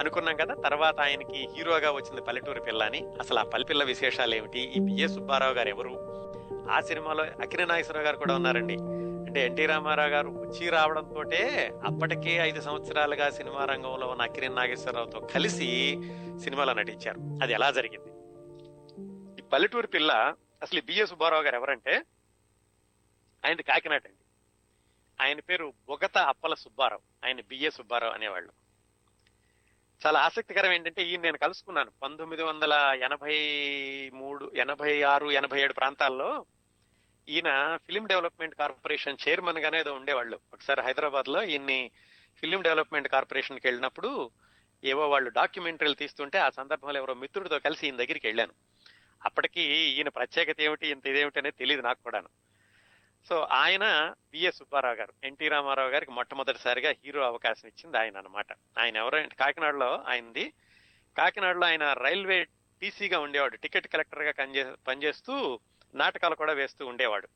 అనుకున్నాం కదా తర్వాత ఆయనకి హీరోగా వచ్చింది పల్లెటూరు పిల్ల అని అసలు ఆ పల్లెపిల్ల విశేషాలు ఏమిటి ఈ పిఏ సుబ్బారావు గారు ఎవరు? ఆ సినిమాలో అక్కినే నాగేశ్వరరావు గారు కూడా ఉన్నారండి. అంటే ఎన్టీ రామారావు గారు వచ్చి రావడంతో అప్పటికే ఐదు సంవత్సరాలుగా సినిమా రంగంలో ఉన్న అక్కినే నాగేశ్వరరావుతో కలిసి సినిమాలో నటించారు. అది ఎలా జరిగింది? ఈ పల్లెటూరు పిల్ల అసలు ఈ బిఏ సుబ్బారావు గారు ఎవరంటే? ఆయన కాకినాడ అండి. ఆయన పేరు బొగత అప్పల సుబ్బారావు. ఆయన బిఏ సుబ్బారావు అనేవాళ్ళు. చాలా ఆసక్తికరం ఏంటంటే ఈయన నేను కలుసుకున్నాను. పంతొమ్మిది వందల ఎనభై మూడు ఎనభై ఆరు ఎనభై ఏడు ప్రాంతాల్లో ఈయన ఫిలిం డెవలప్మెంట్ కార్పొరేషన్ చైర్మన్ గానే ఏదో ఉండేవాళ్ళు. ఒకసారి హైదరాబాద్లో ఈయన్ని ఫిలిం డెవలప్మెంట్ కార్పొరేషన్కి వెళ్ళినప్పుడు ఏవో వాళ్ళు డాక్యుమెంటరీలు తీస్తుంటే ఆ సందర్భంలో ఎవరో మిత్రుడితో కలిసి ఈయన దగ్గరికి వెళ్ళాను. అప్పటికి ఈయన ప్రత్యేకత ఏమిటి ఇంత ఇదేమిటి అనేది తెలియదు నాకు కూడాను. సో ఆయన బిఎస్ సుబ్బారావు గారు ఎన్టీ రామారావు గారికి మొట్టమొదటిసారిగా హీరో అవకాశం ఇచ్చింది ఆయన అనమాట ఆయన ఎవరంటే కాకినాడలో ఆయనది. కాకినాడలో ఆయన రైల్వే టీసీగా ఉండేవాడు. టికెట్ కలెక్టర్గా పనిచే- పనిచేస్తూ నాటకాలు కూడా వేస్తూ ఉండేవాడు.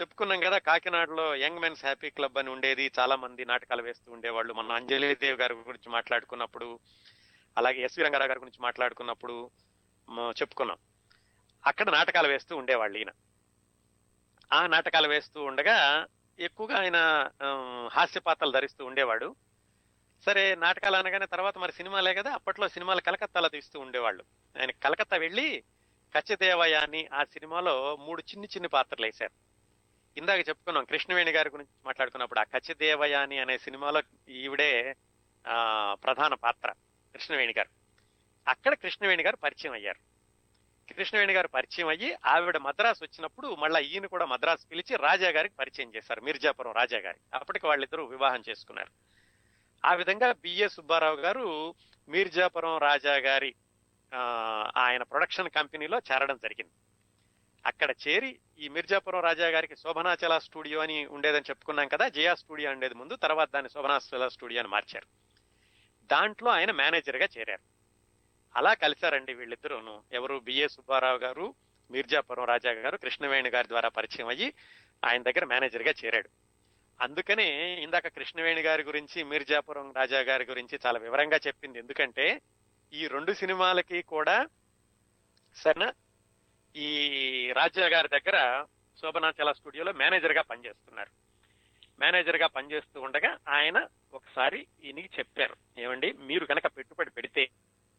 చెప్పుకున్నాం కదా కాకినాడలో యంగ్ మెన్స్ హ్యాపీ క్లబ్ అని ఉండేది. చాలా మంది నాటకాలు వేస్తూ ఉండేవాళ్ళు. మన అంజలిదేవి గారి గురించి మాట్లాడుకున్నప్పుడు అలాగే ఎస్వి రంగారావు గారి గురించి మాట్లాడుకున్నప్పుడు చెప్పుకున్నాం. అక్కడ నాటకాలు వేస్తూ ఉండేవాళ్ళు ఈయన. ఆ నాటకాలు వేస్తూ ఉండగా ఎక్కువగా ఆయన హాస్య పాత్రలు ధరిస్తూ ఉండేవాడు. సరే నాటకాలు అనగానే తర్వాత మరి సినిమాలే కదా అప్పట్లో సినిమాలు కలకత్తాలో తీస్తూ ఉండేవాళ్ళు. ఆయన కలకత్తా వెళ్ళి కచ్చదేవయ్య అని ఆ సినిమాలో మూడు చిన్ని చిన్ని పాత్రలు వేశారు. ఇందాక చెప్పుకున్నాం కృష్ణవేణి గారి గురించి మాట్లాడుకున్నప్పుడు ఆ కచ్చదేవయ్య అని అనే సినిమాలో ఈవిడే ప్రధాన పాత్ర కృష్ణవేణి గారు. అక్కడ కృష్ణవేణి గారు పరిచయం అయ్యారు. కృష్ణవేణి గారు పరిచయం అయ్యి ఆవిడ మద్రాసు వచ్చినప్పుడు మళ్ళా ఈయన కూడా మద్రాసు పిలిచి రాజా గారికి పరిచయం చేశారు మిర్జాపురం రాజా గారికి. అప్పటికి వాళ్ళిద్దరూ వివాహం చేసుకున్నారు. ఆ విధంగా బిఏ సుబ్బారావు గారు మీర్జాపురం రాజా గారి ఆయన ప్రొడక్షన్ కంపెనీలో చేరడం జరిగింది. అక్కడ చేరి ఈ మిర్జాపురం రాజా గారికి శోభనాచల స్టూడియో అని ఉండేదని చెప్పుకున్నాం కదా జయా స్టూడియో ఉండేది ముందు తర్వాత దాన్ని శోభనాచల స్టూడియో అని మార్చారు. దాంట్లో ఆయన మేనేజర్గా చేరారు. అలా కలిశారండి వీళ్ళిద్దరూను. ఎవరు బిఏ సుబ్బారావు గారు మీర్జాపురం రాజా గారు కృష్ణవేణి గారి ద్వారా పరిచయం అయ్యి ఆయన దగ్గర మేనేజర్గా చేరాడు. అందుకనే ఇందాక కృష్ణవేణి గారి గురించి మీర్జాపురం రాజా గారి గురించి చాలా వివరంగా చెప్పింది. ఎందుకంటే ఈ రెండు సినిమాలకి కూడా సరేనా ఈ రాజా గారి దగ్గర శోభనాచల స్టూడియోలో మేనేజర్గా పనిచేస్తున్నారు. మేనేజర్గా పనిచేస్తూ ఉండగా ఆయన ఒకసారి ఈయనకి చెప్పారు. ఏమండి? మీరు కనుక పెట్టుబడి పెడితే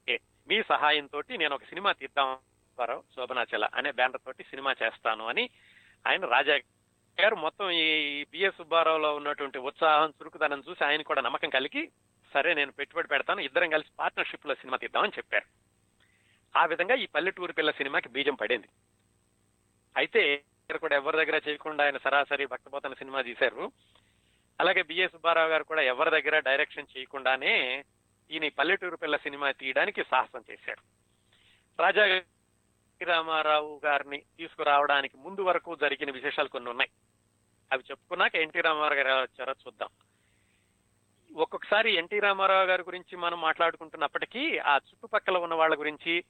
ఓకే మీ సహాయంతో నేను ఒక సినిమా తీద్దాం సుబ్బారావు శోభనాచల అనే బ్యానర్ తోటి సినిమా చేస్తాను అని ఆయన రాజా గారు మొత్తం ఈ బిఎస్ సుబ్బారావులో ఉన్నటువంటి ఉత్సాహం చురుకుదనం చూసి ఆయన కూడా నమ్మకం కలిగి సరే నేను పెట్టుబడి పెడతాను ఇద్దరం కలిసి పార్ట్నర్షిప్లో సినిమా తీద్దామని చెప్పారు. ఆ విధంగా ఈ పల్లెటూరు పిల్ల సినిమాకి బీజం పడింది. అయితే కూడా ఎవరి దగ్గర చేయకుండా ఆయన సరాసరి భక్తపోతన సినిమా తీశారు. అలాగే బిఏ సుబ్బారావు గారు కూడా ఎవరి దగ్గర డైరెక్షన్ చేయకుండానే ఈయన పల్లెటూరు పిల్ల సినిమా తీయడానికి సాహసం చేశారు రాజా రామారావు గారిని తీసుకురావడానికి ముందు వరకు జరిగిన విశేషాలు కొన్ని ఉన్నాయి. అవి చెప్పుకున్నాక ఎన్టీ రామారావు గారు వచ్చారో చూద్దాం. ఒక్కొక్కసారి ఎన్టీ రామారావు గారి గురించి మనం మాట్లాడుకుంటున్నప్పటికీ ఆ చుట్టుపక్కల ఉన్న వాళ్ళ గురించి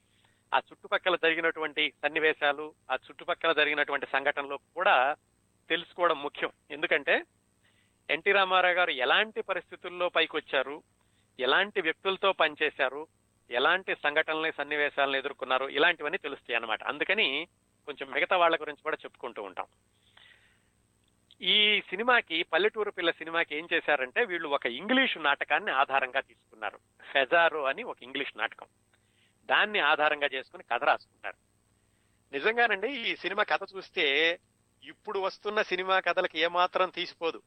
ఆ చుట్టుపక్కల జరిగినటువంటి సన్నివేశాలు ఆ చుట్టుపక్కల జరిగినటువంటి సంఘటనలు కూడా తెలుసుకోవడం ముఖ్యం. ఎందుకంటే ఎన్టీ రామారావు గారు ఎలాంటి పరిస్థితుల్లో పైకి వచ్చారు ఎలాంటి వ్యక్తులతో పనిచేశారు? ఎలాంటి సంఘటనల్ని సన్నివేశాలను ఎదుర్కొన్నారు? ఇలాంటివన్నీ తెలుస్తాయి అన్నమాట. అందుకని కొంచెం మిగతా వాళ్ళ గురించి కూడా చెప్పుకుంటూ ఉంటాం. ఈ సినిమాకి పల్లెటూరు పిల్ల సినిమాకి ఏం చేశారంటే వీళ్ళు ఒక ఇంగ్లీష్ నాటకాన్ని ఆధారంగా తీసుకున్నారు. ఫెజారో అని ఒక ఇంగ్లీష్ నాటకం. దాన్ని ఆధారంగా చేసుకుని కథ రాసుకుంటారు. నిజంగానండి ఈ సినిమా కథ చూస్తే ఇప్పుడు వస్తున్న సినిమా కథలకు ఏమాత్రం తీసిపోదు.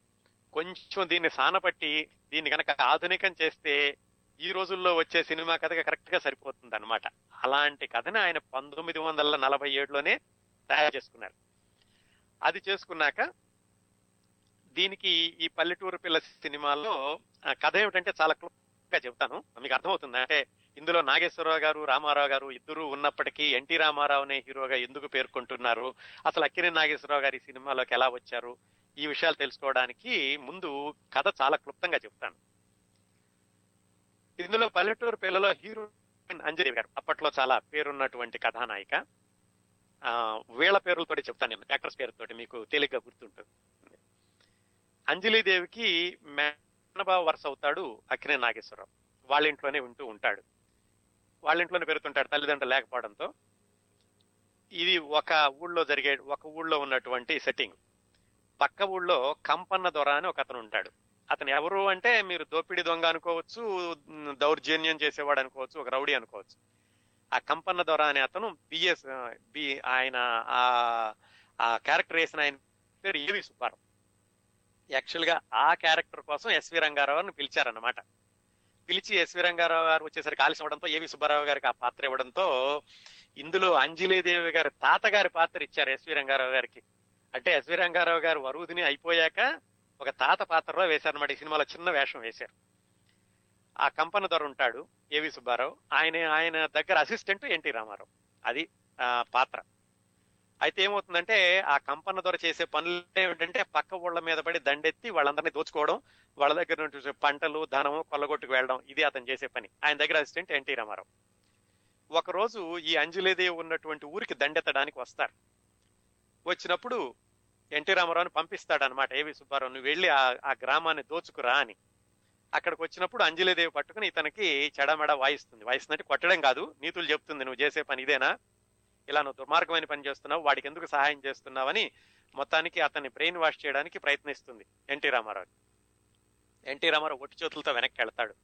కొంచెం దీన్ని సానపట్టి దీన్ని కనుక ఆధునికం చేస్తే ఈ రోజుల్లో వచ్చే సినిమా కథగా కరెక్ట్గా సరిపోతుంది అనమాట అలాంటి కథని ఆయన పంతొమ్మిది వందల నలభై ఏడులోనే తయారు చేసుకున్నారు. అది చేసుకున్నాక దీనికి ఈ పల్లెటూరు పిల్ల సినిమాలో కథ ఏమిటంటే చాలా క్లుప్తంగా చెప్తాను మీకు అర్థమవుతుంది? అంటే ఇందులో నాగేశ్వరరావు గారు రామారావు గారు ఇద్దరు ఉన్నప్పటికీ ఎన్టీ రామారావునే హీరోగా ఎందుకు పేర్కొంటున్నారు? అసలు అక్కినే నాగేశ్వరరావు గారి ఈ సినిమాలోకి ఎలా వచ్చారు? ఈ విషయాలు తెలుసుకోవడానికి ముందు కథ చాలా క్లుప్తంగా చెప్తాను. ఇందులో పల్లెటూరు పిల్లలో హీరో అంజలి గారు అప్పట్లో చాలా పేరున్నటువంటి కథానాయిక. వీళ్ళ పేర్లతోటి చెప్తాను నేను యాక్టర్స్ పేరుతోటి మీకు తేలిగ్గా గుర్తుంటుంది. అంజలిదేవికి మేనబావ వరుస అవుతాడు అక్కినే నాగేశ్వరరావు. వాళ్ళ ఇంట్లోనే ఉంటూ ఉంటాడు. వాళ్ళ ఇంట్లోనే పెరుగుతుంటాడు తల్లిదండ్రులు లేకపోవడంతో. ఇది ఒక ఊళ్ళో జరిగే ఒక ఊళ్ళో ఉన్నటువంటి సెట్టింగ్ పక్క ఊళ్ళో కంపన్న దొర అని ఒక అతను ఉంటాడు. అతను ఎవరు అంటే మీరు దోపిడీ దొంగ అనుకోవచ్చు దౌర్జన్యం చేసేవాడు అనుకోవచ్చు ఒక రౌడీ అనుకోవచ్చు. ఆ కంపన్న దొర అనే అతను బిఎస్ బి ఆయన ఆ ఆ క్యారెక్టర్ వేసిన ఆయన పేరు ఏవి సుబ్బారావు. యాక్చువల్గా ఆ క్యారెక్టర్ కోసం ఎస్వి రంగారావుని పిలిచారన్నమాట. పిలిచి ఎస్వి రంగారావు గారు వచ్చేసరికి ఆలస్యం అవడంతో ఏవి సుబ్బారావు గారికి ఆ పాత్ర ఇవ్వడంతో ఇందులో అంజలీదేవి గారి తాతగారి పాత్ర ఇచ్చారు ఎస్వి రంగారావు గారికి. అంటే ఎస్వి రంగారావు గారు వరుదిని అయిపోయాక ఒక తాత పాత్రలో వేశారనమాట ఈ సినిమాలో చిన్న వేషం వేశారు. ఆ కంపన దొర ఉంటాడు ఏవి సుబ్బారావు. ఆయన ఆయన దగ్గర అసిస్టెంట్ ఎన్టీ రామారావు. అది ఆ, పాత్ర. అయితే ఏమవుతుందంటే ఆ కంపన దొర చేసే పనులు ఏమిటంటే పక్క ఊళ్ళ మీద పడి దండెత్తి వాళ్ళందరినీ దోచుకోవడం వాళ్ళ దగ్గర నుంచి పంటలు ధనము కొల్లగొట్టుకు వెళ్ళడం ఇది అతను చేసే పని. ఆయన దగ్గర అసిస్టెంట్ ఎన్టీ రామారావు. ఒకరోజు ఈ అంజలిదేవి ఉన్నటువంటి ఊరికి దండెత్తడానికి వస్తారు. వచ్చినప్పుడు ఎన్టీ రామారావుని పంపిస్తాడనమాట ఏవి సుబ్బారావు నువ్వు వెళ్ళి ఆ ఆ గ్రామాన్ని దోచుకురా అని. అక్కడికి వచ్చినప్పుడు అంజలిదేవి పట్టుకుని ఇతనికి చెడమెడ వాయిస్తుంది. వాయిస్తుందంటే కొట్టడం కాదు నీతులు చెప్తుంది నువ్వు చేసే పని ఇదేనా? ఇలా నువ్వు దుర్మార్గమైన పని చేస్తున్నావు వాడికి ఎందుకు సహాయం చేస్తున్నావని మొత్తానికి అతన్ని బ్రెయిన్ వాష్ చేయడానికి ప్రయత్నిస్తుంది ఎన్టీ రామారావు. ఎన్టీ రామారావు ఒట్టి చేతులతో వెనక్కి వెళ్తాడు.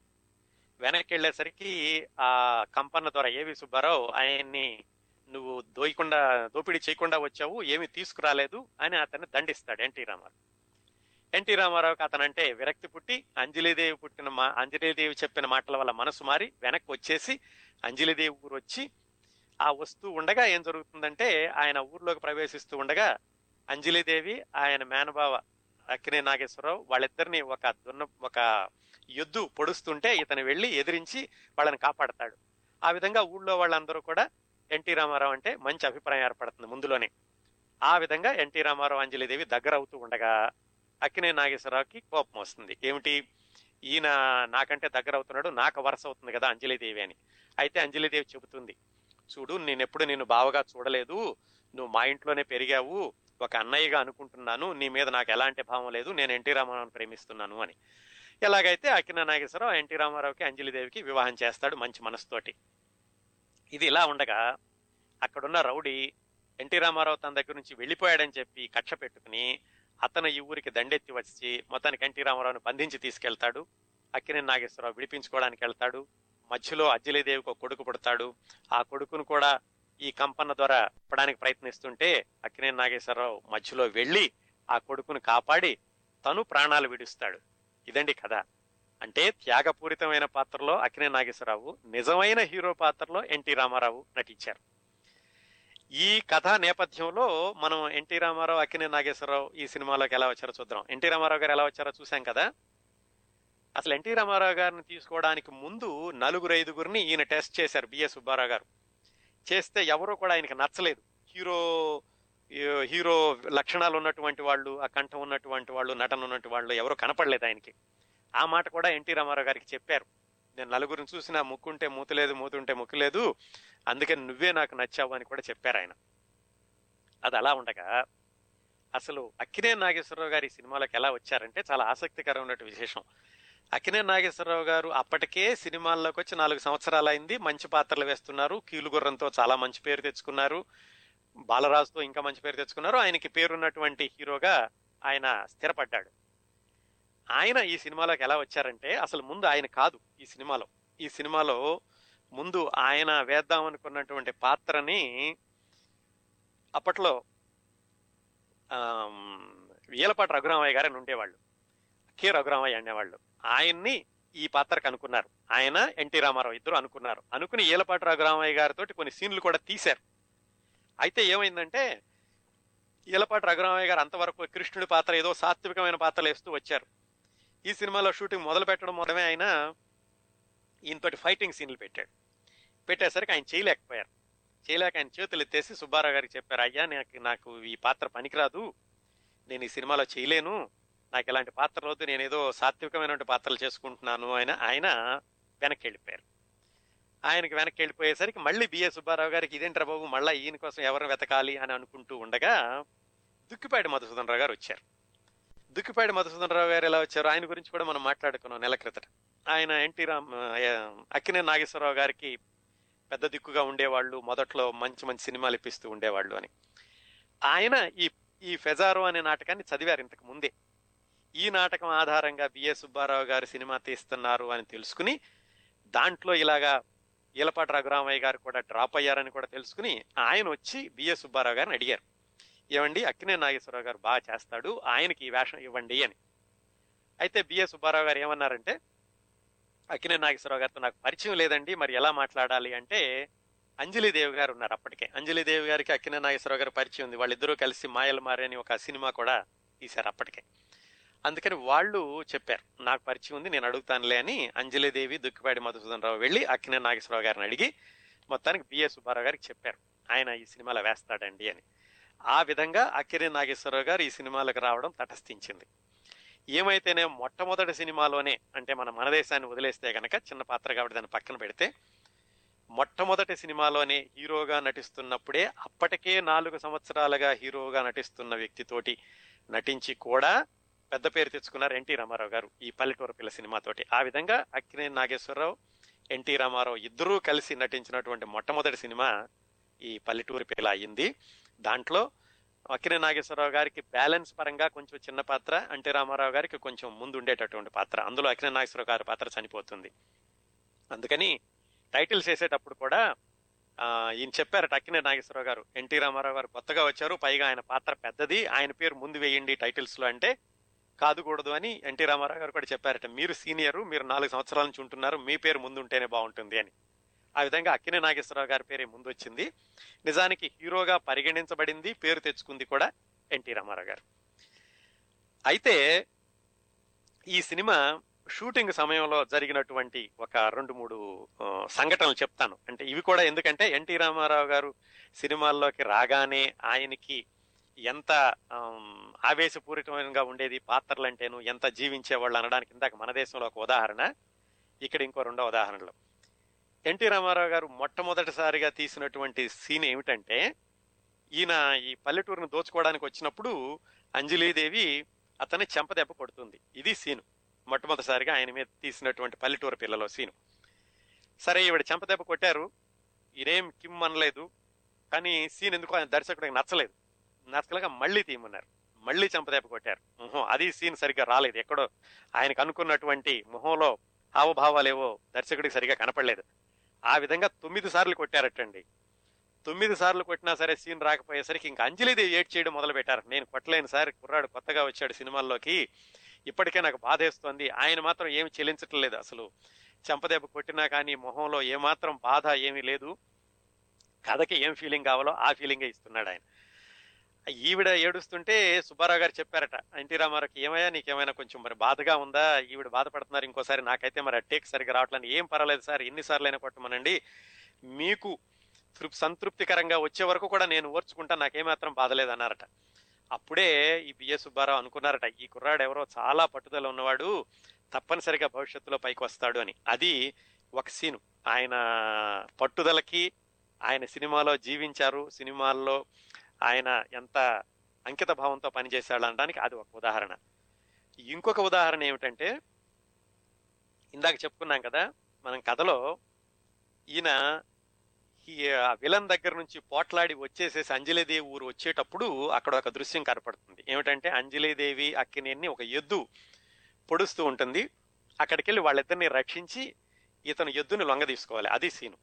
వెనక్కి వెళ్ళేసరికి ఆ కంపన్న ద్వారా ఏవి సుబ్బారావు ఆయన్ని నువ్వు దోయకుండా దోపిడీ చేయకుండా వచ్చావు ఏమి తీసుకురాలేదు అని అతన్ని దండిస్తాడు ఎన్టీ రామారావు. ఎన్టీ రామారావుకి అతనంటే విరక్తి పుట్టి అంజలిదేవి పుట్టిన మా అంజలిదేవి చెప్పిన మాటల వల్ల మనసు మారి వెనక్కి వచ్చేసి అంజలిదేవి ఊరు వచ్చి ఆ వస్తూ ఉండగా ఏం జరుగుతుందంటే ఆయన ఊర్లోకి ప్రవేశిస్తూ ఉండగా అంజలిదేవి ఆయన మేనబావ అక్కినే నాగేశ్వరరావు వాళ్ళిద్దరిని ఒక దున్న ఒక ఎద్దు పొడుస్తుంటే ఇతను వెళ్ళి ఎదిరించి వాళ్ళని కాపాడతాడు. ఆ విధంగా ఊళ్ళో వాళ్ళందరూ కూడా ఎన్టీ రామారావు అంటే మంచి అభిప్రాయం ఏర్పడుతుంది ముందులోనే. ఆ విధంగా ఎన్టీ రామారావు అంజలిదేవి దగ్గర అవుతూ ఉండగా అక్కినే నాగేశ్వరరావుకి కోపం వస్తుంది. ఏమిటి? ఈయన నాకంటే దగ్గర అవుతున్నాడు నాకు వరుస అవుతుంది కదా అంజలిదేవి అని. అయితే అంజలిదేవి చెబుతుంది చూడు నేను ఎప్పుడు బావగా చూడలేదు. నువ్వు మా ఇంట్లోనే పెరిగావు. ఒక అన్నయ్యగా అనుకుంటున్నాను. నీ మీద నాకు ఎలాంటి భావం లేదు. నేను ఎన్టీ రామారావుని ప్రేమిస్తున్నాను అని. ఎలాగైతే అక్కిన నాగేశ్వరరావు ఎన్టీ రామారావుకి అంజలిదేవికి వివాహం చేస్తాడు మంచి మనసుతోటి ఇది ఇలా ఉండగా అక్కడున్న రౌడీ ఎన్టీ రామారావు తన దగ్గర నుంచి వెళ్ళిపోయాడని చెప్పి కక్ష పెట్టుకుని అతను ఈ ఊరికి దండెత్తి వచ్చి మొత్తానికి ఎన్టీ రామారావుని బంధించి తీసుకెళ్తాడు. అక్కినే నాగేశ్వరరావు విడిపించుకోవడానికి వెళ్తాడు. మధ్యలో అజ్జలిదేవికి ఒక కొడుకు పుడతాడు. ఆ కొడుకును కూడా ఈ కంపన్న ద్వారా ఇప్పడానికి ప్రయత్నిస్తుంటే అక్కినే నాగేశ్వరరావు మధ్యలో వెళ్ళి ఆ కొడుకును కాపాడి తను ప్రాణాలు విడుస్తాడు. ఇదండి కథ. అంటే త్యాగపూరితమైన పాత్రలో అక్కినే నాగేశ్వరరావు నిజమైన హీరో పాత్రలో ఎన్టీ రామారావు నటించారు. ఈ కథా నేపథ్యంలో మనం ఎన్టీ రామారావు అక్కినే నాగేశ్వరరావు ఈ సినిమాలోకి ఎలా వచ్చారో చూద్దాం. ఎన్టీ రామారావు గారు ఎలా వచ్చారో చూసాం కదా? అసలు ఎన్టీ రామారావు గారిని తీసుకోవడానికి ముందు నలుగురు ఐదుగురిని ఈయన టెస్ట్ చేశారు బిఎస్ సుబ్బారావు గారు. చేస్తే ఎవరూ కూడా ఆయనకి నచ్చలేదు. హీరో హీరో లక్షణాలు ఉన్నటువంటి వాళ్ళు ఆ కంఠం ఉన్నటువంటి వాళ్ళు నటన ఉన్నటువంటి వాళ్ళు ఎవరు కనపడలేదు ఆయనకి. ఆ మాట కూడా ఎన్టీ రామారావు గారికి చెప్పారు. నేను నలుగురిని చూసినా ముక్కుంటే మూతలేదు మూతుంటే ముక్కులేదు అందుకని నువ్వే నాకు నచ్చావు అని కూడా చెప్పారు ఆయన. అది అలా ఉండగా అసలు అక్కినే నాగేశ్వరరావు గారి సినిమాలకు ఎలా వచ్చారంటే చాలా ఆసక్తికరమైన విశేషం. అక్కినే నాగేశ్వరరావు గారు అప్పటికే సినిమాల్లోకి వచ్చి నాలుగు సంవత్సరాలు అయింది మంచి పాత్రలు వేస్తున్నారు కీలుగుర్రంతో చాలా మంచి పేరు తెచ్చుకున్నారు బాలరాజుతో ఇంకా మంచి పేరు తెచ్చుకున్నారు ఆయనకి పేరున్నటువంటి హీరోగా ఆయన స్థిరపడ్డాడు. ఆయన ఈ సినిమాలోకి ఎలా వచ్చారంటే అసలు ముందు ఆయన కాదు ఈ సినిమాలో. ఈ సినిమాలో ముందు ఆయన వేద్దాం అనుకున్నటువంటి పాత్రని అప్పట్లో వీలపాటి రఘురామయ్య గారని ఉండేవాళ్ళు. కె రఘురామయ్య అనేవాళ్ళు. ఆయన్ని ఈ పాత్రకు అనుకున్నారు ఆయన ఎన్టీ రామారావు ఇద్దరు అనుకున్నారు. అనుకుని ఈలపాటి రఘురామయ్య గారితో కొన్ని సీన్లు కూడా తీశారు. అయితే ఏమైందంటే ఈలపాటి రఘురామయ్య గారు అంతవరకు కృష్ణుడి పాత్ర ఏదో సాత్వికమైన పాత్రలు వేస్తూ వచ్చారు. ఈ సినిమాలో షూటింగ్ మొదలు పెట్టడం మొదలమే ఆయన ఈయనతోటి ఫైటింగ్ సీన్లు పెట్టాడు. పెట్టేసరికి ఆయన చేయలేకపోయారు. చేయలేక ఆయన చేతులు ఎత్తేసి సుబ్బారావు గారికి చెప్పారు అయ్యా నాకు నాకు ఈ పాత్ర పనికిరాదు. నేను ఈ సినిమాలో చేయలేను. నాకు ఇలాంటి పాత్ర వద్దు. నేను ఏదో సాత్వికమైనటువంటి పాత్రలు చేసుకుంటున్నాను. ఆయన ఆయన వెనక్కి వెళ్ళిపోయారు ఆయనకి వెనక్కి వెళ్ళిపోయేసరికి మళ్ళీ బిఏ సుబ్బారావు గారికి ఇదేంట్రా బాబు? మళ్ళీ ఈయన కోసం ఎవరు వెతకాలి? అని అనుకుంటూ ఉండగా దుక్కిపాటి మధుసూదన్ రావు గారు వచ్చారు. దుక్కిపాడి మధుసూదనరావు గారు ఎలా వచ్చారు ఆయన గురించి కూడా మనం మాట్లాడుకున్నాం నెల క్రితట. ఆయన ఎన్టీ రామ్ అక్కినే నాగేశ్వరరావు గారికి పెద్ద దిక్కుగా ఉండేవాళ్ళు మొదట్లో మంచి మంచి సినిమాలు ఇప్పిస్తూ ఉండేవాళ్ళు అని. ఆయన ఈ ఈ ఫెజారో అనే నాటకాన్ని చదివారు ఇంతకు ముందే. ఈ నాటకం ఆధారంగా బిఏ సుబ్బారావు గారు సినిమా తీస్తున్నారు అని తెలుసుకుని దాంట్లో ఇలాగా ఈలపాటి రఘురామయ్య గారు కూడా డ్రాప్ అయ్యారని కూడా తెలుసుకుని ఆయన వచ్చి బిఏ సుబ్బారావు గారిని అడిగారు. ఏమండి? అక్కినే నాగేశ్వరరావు గారు బాగా చేస్తాడు ఆయనకి ఈ వేషం ఇవ్వండి అని. అయితే బిఏ సుబ్బారావు గారు ఏమన్నారంటే అక్కినే నాగేశ్వరరావు గారితో నాకు పరిచయం లేదండి మరి ఎలా మాట్లాడాలి అంటే అంజలిదేవి గారు ఉన్నారు అప్పటికే. అంజలిదేవి గారికి అక్కినే నాగేశ్వరరావు గారు పరిచయం ఉంది. వాళ్ళిద్దరూ కలిసి మాయలు మారే అని ఒక సినిమా కూడా తీశారు అప్పటికే. అందుకని వాళ్ళు చెప్పారు నాకు పరిచయం ఉంది నేను అడుగుతానులే అని అంజలిదేవి దుక్కిపాడి మధుసూదన్ రావు వెళ్ళి అక్కినే నాగేశ్వరరావు గారిని అడిగి మొత్తానికి బిఏ సుబ్బారావు గారికి చెప్పారు ఆయన ఈ సినిమాలో వేస్తాడండి అని. ఆ విధంగా అక్కినే నాగేశ్వరరావు గారు ఈ సినిమాలకు రావడం తటస్థించింది. ఏమైతేనే మొట్టమొదటి సినిమాలోనే అంటే మన మన దేశాన్ని వదిలేస్తే గనక చిన్న పాత్ర కాబట్టి దాన్ని పక్కన పెడితే మొట్టమొదటి సినిమాలోనే హీరోగా నటిస్తున్నప్పుడే అప్పటికే నాలుగు సంవత్సరాలుగా హీరోగా నటిస్తున్న వ్యక్తితోటి నటించి కూడా పెద్ద పేరు తెచ్చుకున్నారు ఎన్టీ రామారావు గారు ఈ పల్లెటూరు పిల్ల సినిమాతోటి. ఆ విధంగా అక్కినే నాగేశ్వరరావు ఎన్టీ రామారావు ఇద్దరూ కలిసి నటించినటువంటి మొట్టమొదటి సినిమా ఈ పల్లెటూరు పిల్ల అయింది. దాంట్లో అక్కినే నాగేశ్వరరావు గారికి బ్యాలెన్స్ పరంగా కొంచెం చిన్న పాత్ర అంటే రామారావు గారికి కొంచెం ముందు ఉండేటటువంటి పాత్ర. అందులో అక్కినే నాగేశ్వరరావు గారి పాత్ర చనిపోతుంది. అందుకని టైటిల్స్ వేసేటప్పుడు కూడా ఈయన చెప్పారట అక్కినే నాగేశ్వరరావు గారు ఎన్టీ రామారావు గారు కొత్తగా వచ్చారు పైగా ఆయన పాత్ర పెద్దది ఆయన పేరు ముందు వేయండి టైటిల్స్లో అంటే కాదుకూడదు అని ఎన్టీ రామారావు గారు కూడా చెప్పారట. మీరు సీనియర్ మీరు నాలుగు సంవత్సరాల నుంచి ఉంటున్నారు మీ పేరు ముందు ఉంటేనే బాగుంటుంది అని. ఆ విధంగా అక్కినే నాగేశ్వరరావు గారి పేరే ముందు వచ్చింది నిజానికి హీరోగా పరిగణించబడింది పేరు తెచ్చుకుంది కూడా ఎన్టీ రామారావు గారు. అయితే ఈ సినిమా షూటింగ్ సమయంలో జరిగినటువంటి ఒక రెండు మూడు సంఘటనలు చెప్తాను. అంటే ఇవి కూడా ఎందుకంటే ఎన్టీ రామారావు గారు సినిమాల్లోకి రాగానే ఆయనకి ఎంత ఆమ్, ఆవేశపూరితంగా ఉండేది పాత్రలు అంటేను ఎంత జీవించేవాళ్ళు అనడానికి ఇందాక మన దేశంలో ఒక ఉదాహరణ. ఇక్కడ ఇంకో రెండో ఉదాహరణలు. ఎన్టీ రామారావు గారు మొట్టమొదటిసారిగా తీసినటువంటి సీన్ ఏమిటంటే ఈయన ఈ పల్లెటూరును దోచుకోవడానికి వచ్చినప్పుడు అంజలీదేవి అతన్ని చెంపదెబ్బ కొడుతుంది. ఇది సీను. మొట్టమొదటిసారిగా ఆయన మీద తీసినటువంటి పల్లెటూరు పిల్లలో సీను. సరే ఈవిడ చెంపదెబ్బ కొట్టారు. ఈయనేం కిమ్ అనలేదు. కానీ సీన్ ఎందుకో ఆయన దర్శకుడికి నచ్చలేదు. నచ్చలేక మళ్ళీ తీయమన్నారు. మళ్ళీ చెంపదెబ్బ కొట్టారు. మొహం అది సీన్ సరిగ్గా రాలేదు. ఎక్కడో ఆయనకు అనుకున్నటువంటి మొహంలో హావభావాలేవో దర్శకుడికి సరిగా కనపడలేదు. ఆ విధంగా తొమ్మిది సార్లు కొట్టారటండి. తొమ్మిది సార్లు కొట్టినా సరే సీన్ రాకపోయేసరికి ఇంకా అంజలిదేవి ఏడ్ చేయడం మొదలు పెట్టారు నేను కొట్టలేను సార్ కుర్రాడు కొత్తగా వచ్చాడు సినిమాల్లోకి. ఇప్పటికే నాకు బాధేస్తోంది. ఆయన మాత్రం ఏమి చెల్లించటం లేదు అసలు. చెంపదెబ్బ కొట్టినా కానీ మొహంలో ఏమాత్రం బాధ ఏమీ లేదు. కథకి ఏం ఫీలింగ్ కావాలో ఆ ఫీలింగే ఇస్తున్నాడు ఆయన. ఈవిడ ఏడుస్తుంటే సుబ్బారావు గారు చెప్పారట ఎన్టీ రామారావుకి ఏమయ్యా నీకేమైనా కొంచెం మరి బాధగా ఉందా? ఈవిడ బాధపడుతున్నారు ఇంకోసారి నాకైతే మరి టేక్ సరిగ్గా రావట్లేదు. ఏం పర్వాలేదు సార్ ఎన్నిసార్లు అయినా కొట్టమనండి. మీకు తృప్ సంతృప్తికరంగా వచ్చే వరకు కూడా నేను ఓర్చుకుంటా నాకేమాత్రం బాధలేదు అన్నారట. అప్పుడే ఈ బిఏ సుబ్బారావు అనుకున్నారట ఈ కుర్రాడు ఎవరో చాలా పట్టుదల ఉన్నవాడు తప్పనిసరిగా భవిష్యత్తులో పైకి వస్తాడు అని. అది ఒక సీను. ఆయన పట్టుదలకి ఆయన సినిమాలో జీవించారు. సినిమాల్లో ఆయన ఎంత అంకిత భావంతో పనిచేశాడు అనడానికి అది ఒక ఉదాహరణ. ఇంకొక ఉదాహరణ ఏమిటంటే ఇందాక చెప్పుకున్నాం కదా మనం కథలో ఈయన ఈ విలన్ దగ్గర నుంచి పోట్లాడి వచ్చేసేసి అంజలిదేవి ఊరు వచ్చేటప్పుడు అక్కడ ఒక దృశ్యం కనపడుతుంది. ఏమిటంటే అంజలిదేవి అక్కినేని ఒక ఎద్దు పొడుస్తూ ఉంటుంది. అక్కడికి వెళ్ళి వాళ్ళిద్దరిని రక్షించి ఇతను ఎద్దుని లొంగ తీసుకోవాలి అది సీను.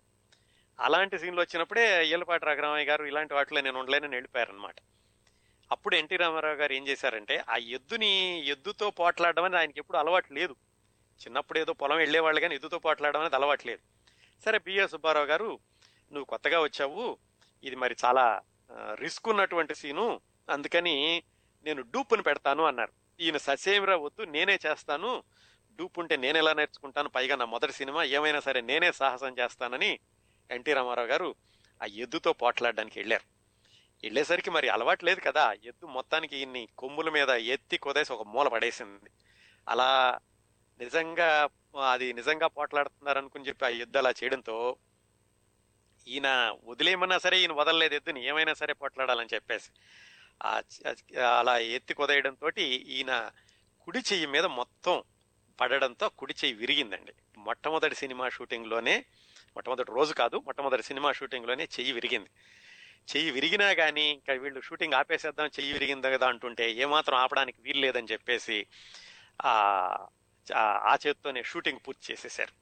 అలాంటి సీన్లు వచ్చినప్పుడే ఈలపాటి రఘురామయ్య గారు ఇలాంటి వాటిలో నేను ఉండలేనని వెళ్ళిపోయారనమాట అప్పుడు ఎన్టీ రామారావు గారు ఏం చేశారంటే ఆ ఎద్దుని ఎద్దుతో పోట్లాడడం అనేది ఆయనకి ఎప్పుడు అలవాటు లేదు. చిన్నప్పుడు ఏదో పొలం వెళ్ళేవాళ్ళు కానీ ఎద్దుతో పోట్లాడడం అనేది అలవాటు లేదు. సరే బిఏ సుబ్బారావు గారు నువ్వు కొత్తగా వచ్చావు. ఇది మరి చాలా రిస్క్ ఉన్నటువంటి సీను. అందుకని నేను డూపుని పెడతాను అన్నారు. ఈయన ససేమిరా వద్దు నేనే చేస్తాను. డూప్ ఉంటే నేను ఎలా నేర్చుకుంటాను? పైగా నా మొదటి సినిమా ఏమైనా సరే నేనే సాహసం చేస్తానని ఎన్టీ రామారావు గారు ఆ ఎద్దుతో పోట్లాడడానికి వెళ్ళారు. వెళ్ళేసరికి మరి అలవాటు లేదు కదా ఎద్దు మొత్తానికి ఇన్ని కొమ్ముల మీద ఎత్తి కుదేసి ఒక మూల పడేసింది. అలా నిజంగా అది నిజంగా పోట్లాడుతున్నారు అనుకుని చెప్పి ఆ ఎద్దు అలా చేయడంతో ఈయన వదిలేయమన్నా సరే ఈయన వదలలేదు ఎద్దుని ఏమైనా సరే పోట్లాడాలని చెప్పేసి. అలా ఎత్తి కుదేయడంతో ఈయన కుడి చెయ్యి మీద మొత్తం పడడంతో కుడి చెయ్యి విరిగిందండి. మొట్టమొదటి సినిమా షూటింగ్లోనే మొట్టమొదటి రోజు కాదు మొట్టమొదటి సినిమా షూటింగ్లోనే చెయ్యి విరిగింది. చెయ్యి విరిగినా కానీ ఇంకా వీళ్ళు షూటింగ్ ఆపేసేద్దాం చెయ్యి విరిగింది కదా అంటుంటే ఏమాత్రం ఆపడానికి వీలు లేదని చెప్పేసి ఆ ఆ చేత్తోనే షూటింగ్ పూర్తి చేసేశారు.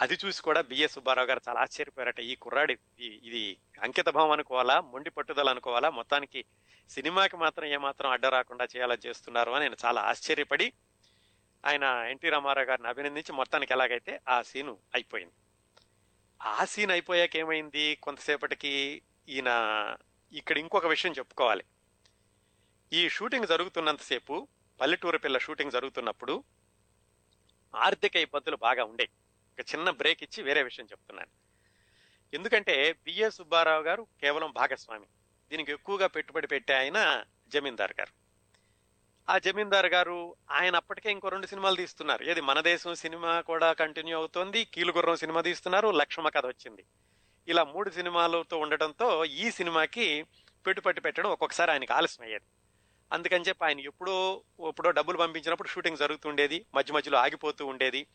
అది చూసి కూడా బిఎస్ సుబ్బారావు గారు చాలా ఆశ్చర్యపోయారట. ఈ కుర్రాడి ఇది అంకిత భావం అనుకోవాలా మొండి పట్టుదల అనుకోవాలా? మొత్తానికి సినిమాకి మాత్రం ఏమాత్రం అడ్డ రాకుండా చేయాలా చేస్తున్నారు అని నేను చాలా ఆశ్చర్యపడి ఆయన ఎన్టీ రామారావు గారిని అభినందించి మొత్తానికి ఎలాగైతే ఆ సీను అయిపోయింది. ఆ సీన్ అయిపోయాక ఏమైంది? కొంతసేపటికి ఈయన ఇక్కడ ఇంకొక విషయం చెప్పుకోవాలి. ఈ షూటింగ్ జరుగుతున్నంతసేపు పల్లెటూరు పిల్ల షూటింగ్ జరుగుతున్నప్పుడు ఆర్థిక ఇబ్బందులు బాగా ఉండేవి ఒక చిన్న బ్రేక్ ఇచ్చి వేరే విషయం చెప్తున్నాను. ఎందుకంటే బిఏ సుబ్బారావు గారు కేవలం భాగస్వామి. దీనికి ఎక్కువగా పెట్టుబడి పెట్టే ఆయన జమీందార్ గారు. ఆ జమీందార్ గారు ఆయన అప్పటికే ఇంకో రెండు సినిమాలు తీస్తున్నారు. ఏది మన దేశం సినిమా కూడా కంటిన్యూ అవుతోంది కీలుగుర్రం సినిమా తీస్తున్నారు లక్ష్మ కథ వచ్చింది. ఇలా మూడు సినిమాలతో ఉండటంతో ఈ సినిమాకి పెట్టుబడి పెట్టడం ఒక్కొక్కసారి ఆయనకు ఆలస్యం అయ్యేది. అందుకని చెప్పి ఆయన ఎప్పుడో ఎప్పుడో డబ్బులు పంపించినప్పుడు షూటింగ్ జరుగుతుండేది మధ్య మధ్యలో ఆగిపోతూ ఉండేది.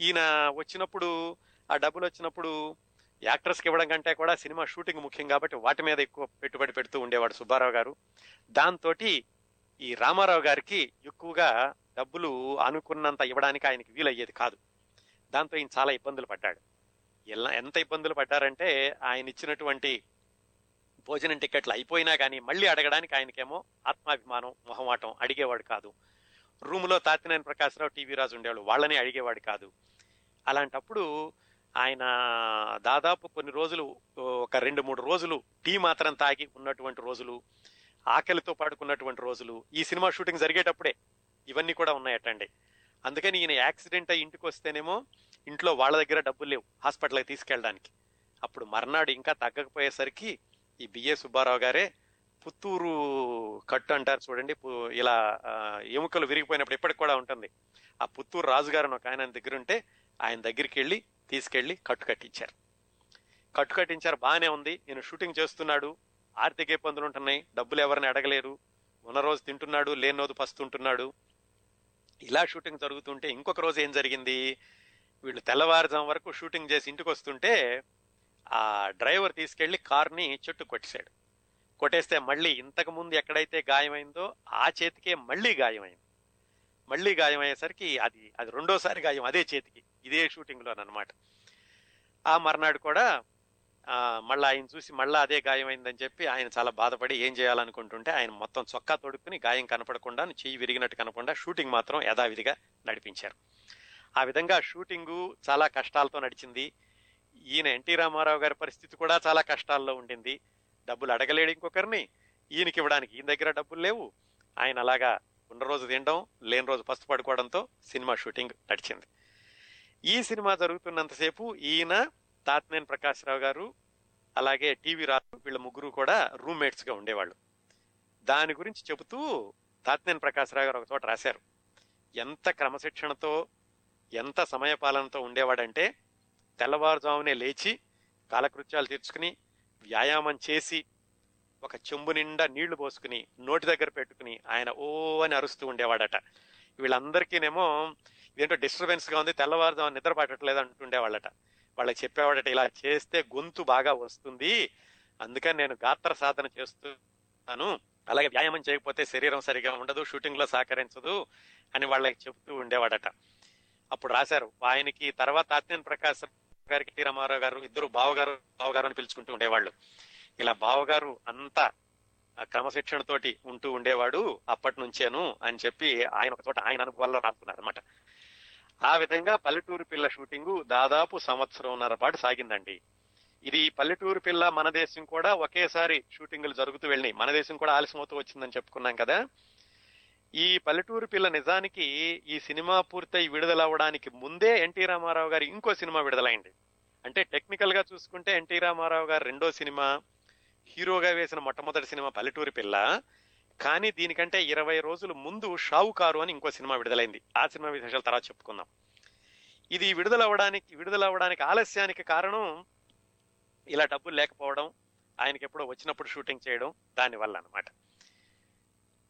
ఈయన వచ్చినప్పుడు ఆ డబ్బులు వచ్చినప్పుడు యాక్టర్స్కి ఇవ్వడం కంటే కూడా సినిమా షూటింగ్ ముఖ్యం కాబట్టి వాటి మీద ఎక్కువ పెట్టుబడి పెడుతూ ఉండేవాడు సుబ్బారావు గారు. దాంతో ఈ రామారావు గారికి ఎక్కువగా డబ్బులు అనుకున్నంత ఇవ్వడానికి ఆయనకి వీలయ్యేది కాదు. దాంతో ఈయన చాలా ఇబ్బందులు పడ్డాడు. ఎలా ఎంత ఇబ్బందులు పడ్డారంటే ఆయన ఇచ్చినటువంటి భోజనం టికెట్లు అయిపోయినా కానీ మళ్ళీ అడగడానికి ఆయనకేమో ఆత్మాభిమానం మొహమాటం అడిగేవాడు కాదు. రూములో తాతినేని ప్రకాశ్రావు టీవీ రాజు ఉండేవాడు వాళ్ళని అడిగేవాడు కాదు. అలాంటప్పుడు ఆయన దాదాపు కొన్ని రోజులు ఒక రెండు మూడు రోజులు టీ మాత్రం తాగి ఉన్నటువంటి రోజులు ఆకలితో పాడుకున్నటువంటి రోజులు ఈ సినిమా షూటింగ్ జరిగేటప్పుడే ఇవన్నీ కూడా ఉన్నాయటండి. అందుకని ఈయన యాక్సిడెంట్ అయ్యి ఇంటికి వస్తేనేమో ఇంట్లో వాళ్ళ దగ్గర డబ్బులు లేవు హాస్పిటల్కి తీసుకెళ్ళడానికి. అప్పుడు మర్నాడు ఇంకా తగ్గకపోయేసరికి ఈ బిఏ సుబ్బారావు గారే పుత్తూరు కట్టు అంటారు చూడండి ఇలా ఎముకలు విరిగిపోయినప్పుడు ఇప్పటికి కూడా ఉంటుంది. ఆ పుత్తూరు రాజుగారు ఒక ఆయన దగ్గర ఉంటే ఆయన దగ్గరికి వెళ్ళి తీసుకెళ్ళి కట్టు కట్టించారు. కట్టు కట్టించారు బాగానే ఉంది. నేను షూటింగ్ చేస్తున్నాడు. ఆర్థిక ఇబ్బందులు ఉంటున్నాయి. డబ్బులు ఎవరిని అడగలేరు. ఉన్న రోజు తింటున్నాడు లేని రోజు పస్తుంటున్నాడు ఇలా షూటింగ్ జరుగుతుంటే ఇంకొక రోజు ఏం జరిగింది? వీళ్ళు తెల్లవారుజాము వరకు షూటింగ్ చేసి ఇంటికి వస్తుంటే ఆ డ్రైవర్ తీసుకెళ్ళి కార్ని చెట్టు కొట్టేశాడు. కొట్టేస్తే మళ్ళీ ఇంతకు ముందు ఎక్కడైతే గాయమైందో ఆ చేతికే మళ్ళీ గాయమైంది. మళ్ళీ గాయమయ్యేసరికి అది అది రెండోసారి గాయం అదే చేతికి ఇదే షూటింగ్లోనమాట ఆ మర్నాడు కూడా మళ్ళీ ఆయన చూసి మళ్ళీ అదే గాయమైందని చెప్పి ఆయన చాలా బాధపడి ఏం చేయాలనుకుంటుంటే ఆయన మొత్తం చొక్కా తొడుక్కుని గాయం కనపడకుండా చెయ్యి విరిగినట్టు కనపడకుండా షూటింగ్ మాత్రం యథావిధిగా నడిపించారు. ఆ విధంగా షూటింగు చాలా కష్టాలతో నడిచింది. ఈయన ఎన్టీ రామారావు గారి పరిస్థితి కూడా చాలా కష్టాల్లో ఉండింది. డబ్బులు అడగలేడు ఇంకొకరిని. ఈయనకి ఇవ్వడానికి ఈయన దగ్గర డబ్బులు లేవు. ఆయన అలాగా ఉన్న రోజు తినడం లేని రోజు పస్తు పడుకోవడంతో సినిమా షూటింగ్ నడిచింది. ఈ సినిమా జరుగుతున్నంతసేపు ఈయన తాతనేని ప్రకాశ్రావు గారు అలాగే టీవీ రాజు వీళ్ళ ముగ్గురు కూడా రూమ్మేట్స్గా ఉండేవాళ్ళు. దాని గురించి చెబుతూ తాతనేని ప్రకాశ్రావు గారు ఒక చోట రాశారు. ఎంత క్రమశిక్షణతో ఎంత సమయపాలనతో ఉండేవాడంటే తెల్లవారుజామునే లేచి కాలకృత్యాలు తీర్చుకుని వ్యాయామం చేసి ఒక చెంబు నిండా నీళ్ళు పోసుకుని నోటి దగ్గర పెట్టుకుని ఆయన ఓ అని అరుస్తూ ఉండేవాడట. వీళ్ళందరికీనేమో ఇదేంటో డిస్టర్బెన్స్గా ఉంది తెల్లవారుజాము నిద్ర పట్టట్లేదు అంటుండేవాళ్ళట. వాళ్ళకి చెప్పేవాడట ఇలా చేస్తే గొంతు బాగా వస్తుంది. అందుకని నేను గాత్ర సాధన చేస్తున్నాను. అలాగే వ్యాయామం చేయకపోతే శరీరం సరిగా ఉండదు షూటింగ్లో సహకరించదు అని వాళ్ళకి చెప్తూ ఉండేవాడట. అప్పుడు రాశారు ఆయనకి తర్వాత ఆత్మీయన్ ప్రకాశ్ గారికి రామారావు గారు ఇద్దరు బావగారు బావగారు అని పిలుచుకుంటూ ఉండేవాళ్ళు. ఇలా బావగారు అంతా క్రమశిక్షణతోటి ఉంటూ ఉండేవాడు అప్పటి నుంచేను అని చెప్పి ఆయన ఒక చోట ఆయన అనుభవాల్లో రాసుకున్నారు అనమాట ఆ విధంగా పల్లెటూరు పిల్ల షూటింగ్ దాదాపు సంవత్సరంన్నర పాటు సాగిందండి. ఇది పల్లెటూరు పిల్ల మన దేశం కూడా ఒకేసారి షూటింగ్లు జరుగుతూ వెళ్ళినాయి. మన దేశం కూడా ఆలస్యమవుతూ వచ్చిందని చెప్పుకున్నాం కదా. ఈ పల్లెటూరు పిల్ల నిజానికి ఈ సినిమా పూర్తయి విడుదలవ్వడానికి ముందే ఎన్టీ రామారావు గారి ఇంకో సినిమా విడుదలైంది. అంటే టెక్నికల్గా చూసుకుంటే ఎన్టీ రామారావు గారు రెండో సినిమా హీరోగా వేసిన మొట్టమొదటి సినిమా పల్లెటూరి పిల్ల. కానీ దీనికంటే ఇరవై రోజులు ముందు షావుకారు అని ఇంకో సినిమా విడుదలైంది. ఆ సినిమా విశేషాలు తర్వాత చెప్పుకుందాం. ఇది విడుదలవ్వడానికి విడుదలవ్వడానికి ఆలస్యానికి కారణం ఇలా డబ్బులు లేకపోవడం ఆయనకి ఎప్పుడో వచ్చినప్పుడు షూటింగ్ చేయడం దానివల్ల అనమాట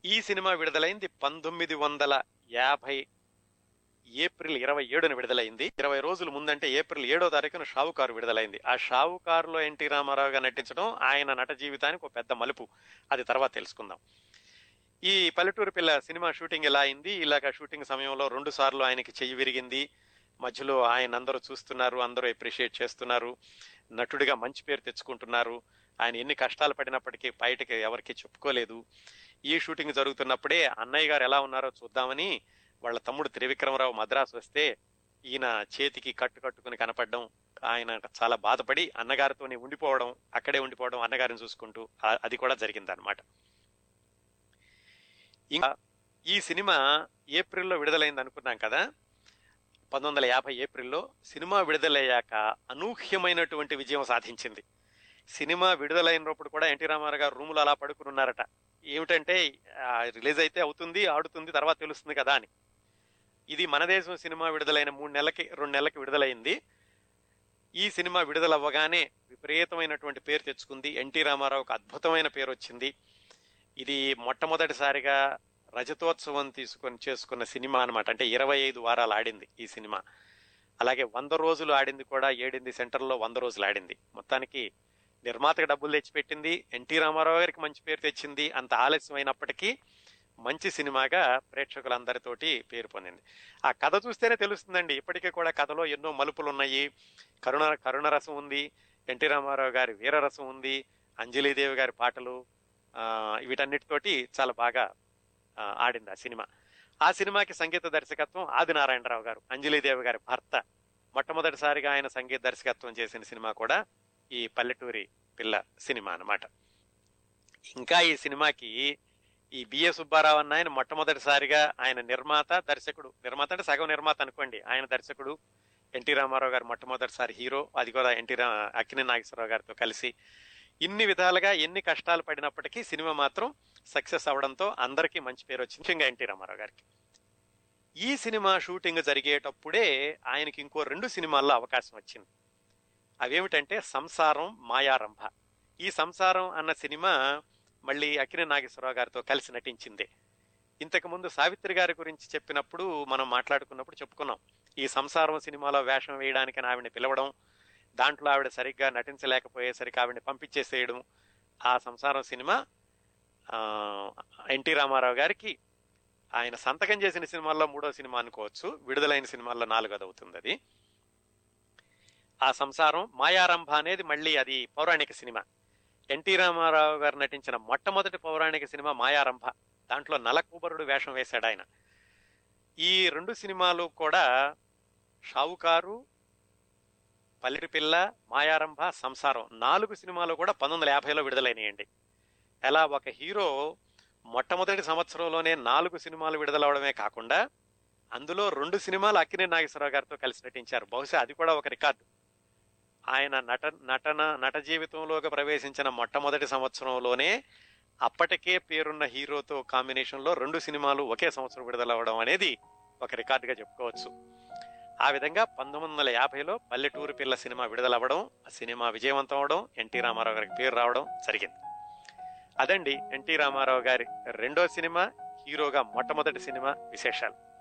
ఈ సినిమా విడుదలైంది పంతొమ్మిది వందల యాభై ఏప్రిల్ ఇరవై ఏడున విడుదలైంది. ఇరవై రోజుల ముందంటే ఏప్రిల్ ఏడో తారీఖున షావుకారు విడుదలైంది. ఆ షావుకారులో ఎన్టీ రామారావుగా నటించడం ఆయన నట జీవితానికి ఒక పెద్ద మలుపు. అది తర్వాత తెలుసుకుందాం. ఈ పల్లెటూరు పిల్ల సినిమా షూటింగ్ ఎలా అయింది? ఇలాగ షూటింగ్ సమయంలో రెండు సార్లు ఆయనకి చెయ్యి విరిగింది. మధ్యలో ఆయన అందరూ చూస్తున్నారు అందరూ అప్రిషియేట్ చేస్తున్నారు. నటుడిగా మంచి పేరు తెచ్చుకుంటున్నారు. ఆయన ఎన్ని కష్టాలు పడినప్పటికీ బయటకి ఎవరికి చెప్పుకోలేదు. ఈ షూటింగ్ జరుగుతున్నప్పుడే అన్నయ్య గారు ఎలా ఉన్నారో చూద్దామని వాళ్ళ తమ్ముడు త్రివిక్రమరావు మద్రాసు వస్తే ఈయన చేతికి కట్టు కట్టుకుని కనపడడం ఆయన చాలా బాధపడి అన్నగారితోనే ఉండిపోవడం అక్కడే ఉండిపోవడం అన్నగారిని చూసుకుంటూ అది కూడా జరిగిందనమాట ఇంకా ఈ సినిమా ఏప్రిల్లో విడుదలైంది అనుకున్నాం కదా? పంతొమ్మిది వందల యాభై ఏప్రిల్లో సినిమా విడుదలయ్యాక అనూహ్యమైనటువంటి విజయం సాధించింది. సినిమా విడుదలైనప్పుడు కూడా ఎన్టీ రామారావు గారు రూములు అలా పడుకుని ఉన్నారట. ఏమిటంటే రిలీజ్ అయితే అవుతుంది ఆడుతుంది తర్వాత తెలుస్తుంది కదా అని. ఇది మన దేశం సినిమా విడుదలైన మూడు నెలలకి రెండు నెలలకి విడుదలైంది. ఈ సినిమా విడుదలవ్వగానే విపరీతమైనటువంటి పేరు తెచ్చుకుంది. ఎన్టీ రామారావుకు అద్భుతమైన పేరు వచ్చింది. ఇది మొట్టమొదటిసారిగా రజతోత్సవం తీసుకొని చేసుకున్న సినిమా అన్నమాట. అంటే ఇరవై ఐదు వారాలు ఆడింది ఈ సినిమా. అలాగే వంద రోజులు ఆడింది కూడా ఏడింది సెంటర్లో వంద రోజులు ఆడింది. మొత్తానికి నిర్మాతకు డబ్బులు తెచ్చిపెట్టింది ఎన్టీ రామారావు గారికి మంచి పేరు తెచ్చింది అంత ఆలస్యం అయినప్పటికీ మంచి సినిమాగా ప్రేక్షకులందరితోటి పేరు పొందింది. ఆ కథ చూస్తేనే తెలుస్తుందండి. ఇప్పటికీ కూడా కథలో ఎన్నో మలుపులు ఉన్నాయి కరుణ కరుణరసం ఉంది ఎన్టీ రామారావు గారి వీరరసం ఉంది అంజలీదేవి గారి పాటలు వీటన్నిటితోటి చాలా బాగా ఆడింది ఆ సినిమా. ఆ సినిమాకి సంగీత దర్శకత్వం ఆదినారాయణరావు గారు అంజలిదేవి గారి భర్త. మొట్టమొదటిసారిగా ఆయన సంగీత దర్శకత్వం చేసిన సినిమా కూడా ఈ పల్లెటూరి పిల్ల సినిమా అన్నమాట. ఇంకా ఈ సినిమాకి ఈ బిఏ సుబ్బారావు అన్న ఆయన మొట్టమొదటిసారిగా ఆయన నిర్మాత దర్శకుడు. నిర్మాత అంటే సగం నిర్మాత అనుకోండి. ఆయన దర్శకుడు ఎన్టీ రామారావు గారు మొట్టమొదటిసారి హీరో. అది కూడా ఎన్టీ రా అక్కినే నాగేశ్వరరావు గారితో కలిసి ఇన్ని విధాలుగా ఎన్ని కష్టాలు పడినప్పటికీ సినిమా మాత్రం సక్సెస్ అవడంతో అందరికీ మంచి పేరు వచ్చింది. ముఖ్యంగా ఎన్టీ రామారావు గారికి. ఈ సినిమా షూటింగ్ జరిగేటప్పుడే ఆయనకి ఇంకో రెండు సినిమాల్లో అవకాశం వచ్చింది. అవేమిటంటే సంసారం మాయారంభ. ఈ సంసారం అన్న సినిమా మళ్ళీ అకినే నాగేశ్వరరావు గారితో కలిసి నటించింది. ఇంతకుముందు సావిత్రి గారి గురించి చెప్పినప్పుడు మనం మాట్లాడుకున్నప్పుడు చెప్పుకున్నాం. ఈ సంసారం సినిమాలో వేషం వేయడానికి ఆవిడని పిలవడం దాంట్లో ఆవిడ సరిగ్గా నటించలేకపోయేసరికి ఆవిడని పంపించేసేయడం ఆ సంసారం సినిమా ఎన్టీ రామారావు గారికి ఆయన సంతకం చేసిన సినిమాల్లో మూడో సినిమా అనుకోవచ్చు. విడుదలైన సినిమాల్లో నాలుగోది అవుతుంది అది ఆ సంసారం మాయారంభ అనేది మళ్ళీ అది పౌరాణిక సినిమా. ఎన్టీ రామారావు గారు నటించిన మొట్టమొదటి పౌరాణిక సినిమా మాయారంభ. దాంట్లో నలకూబరుడు వేషం వేశాడు ఆయన ఈ రెండు సినిమాలు కూడా షావుకారు పల్లెటి పిల్ల మాయారంభ సంసారం నాలుగు సినిమాలు కూడా పంతొమ్మిది వందల యాభైలో విడుదలైనాయండి. ఎలా ఒక హీరో మొట్టమొదటి సంవత్సరంలోనే నాలుగు సినిమాలు విడుదలవడమే కాకుండా అందులో రెండు సినిమాలు అక్కినే నాగేశ్వరరావు గారితో కలిసి నటించారు. బహుశా అది కూడా ఒక రికార్డు. ఆయన నట నటన నట జీవితంలోకి ప్రవేశించిన మొట్టమొదటి సంవత్సరంలోనే అప్పటికే పేరున్న హీరోతో కాంబినేషన్లో రెండు సినిమాలు ఒకే సంవత్సరం విడుదలవ్వడం అనేది ఒక రికార్డుగా చెప్పుకోవచ్చు. ఆ విధంగా పంతొమ్మిది వందల యాభైలో పల్లెటూరు పిల్ల సినిమా విడుదలవ్వడం ఆ సినిమా విజయవంతం అవడం ఎన్టీ రామారావు గారికి పేరు రావడం జరిగింది. అదండి ఎన్టీ రామారావు గారి రెండో సినిమా హీరోగా మొట్టమొదటి సినిమా విశేషాలు.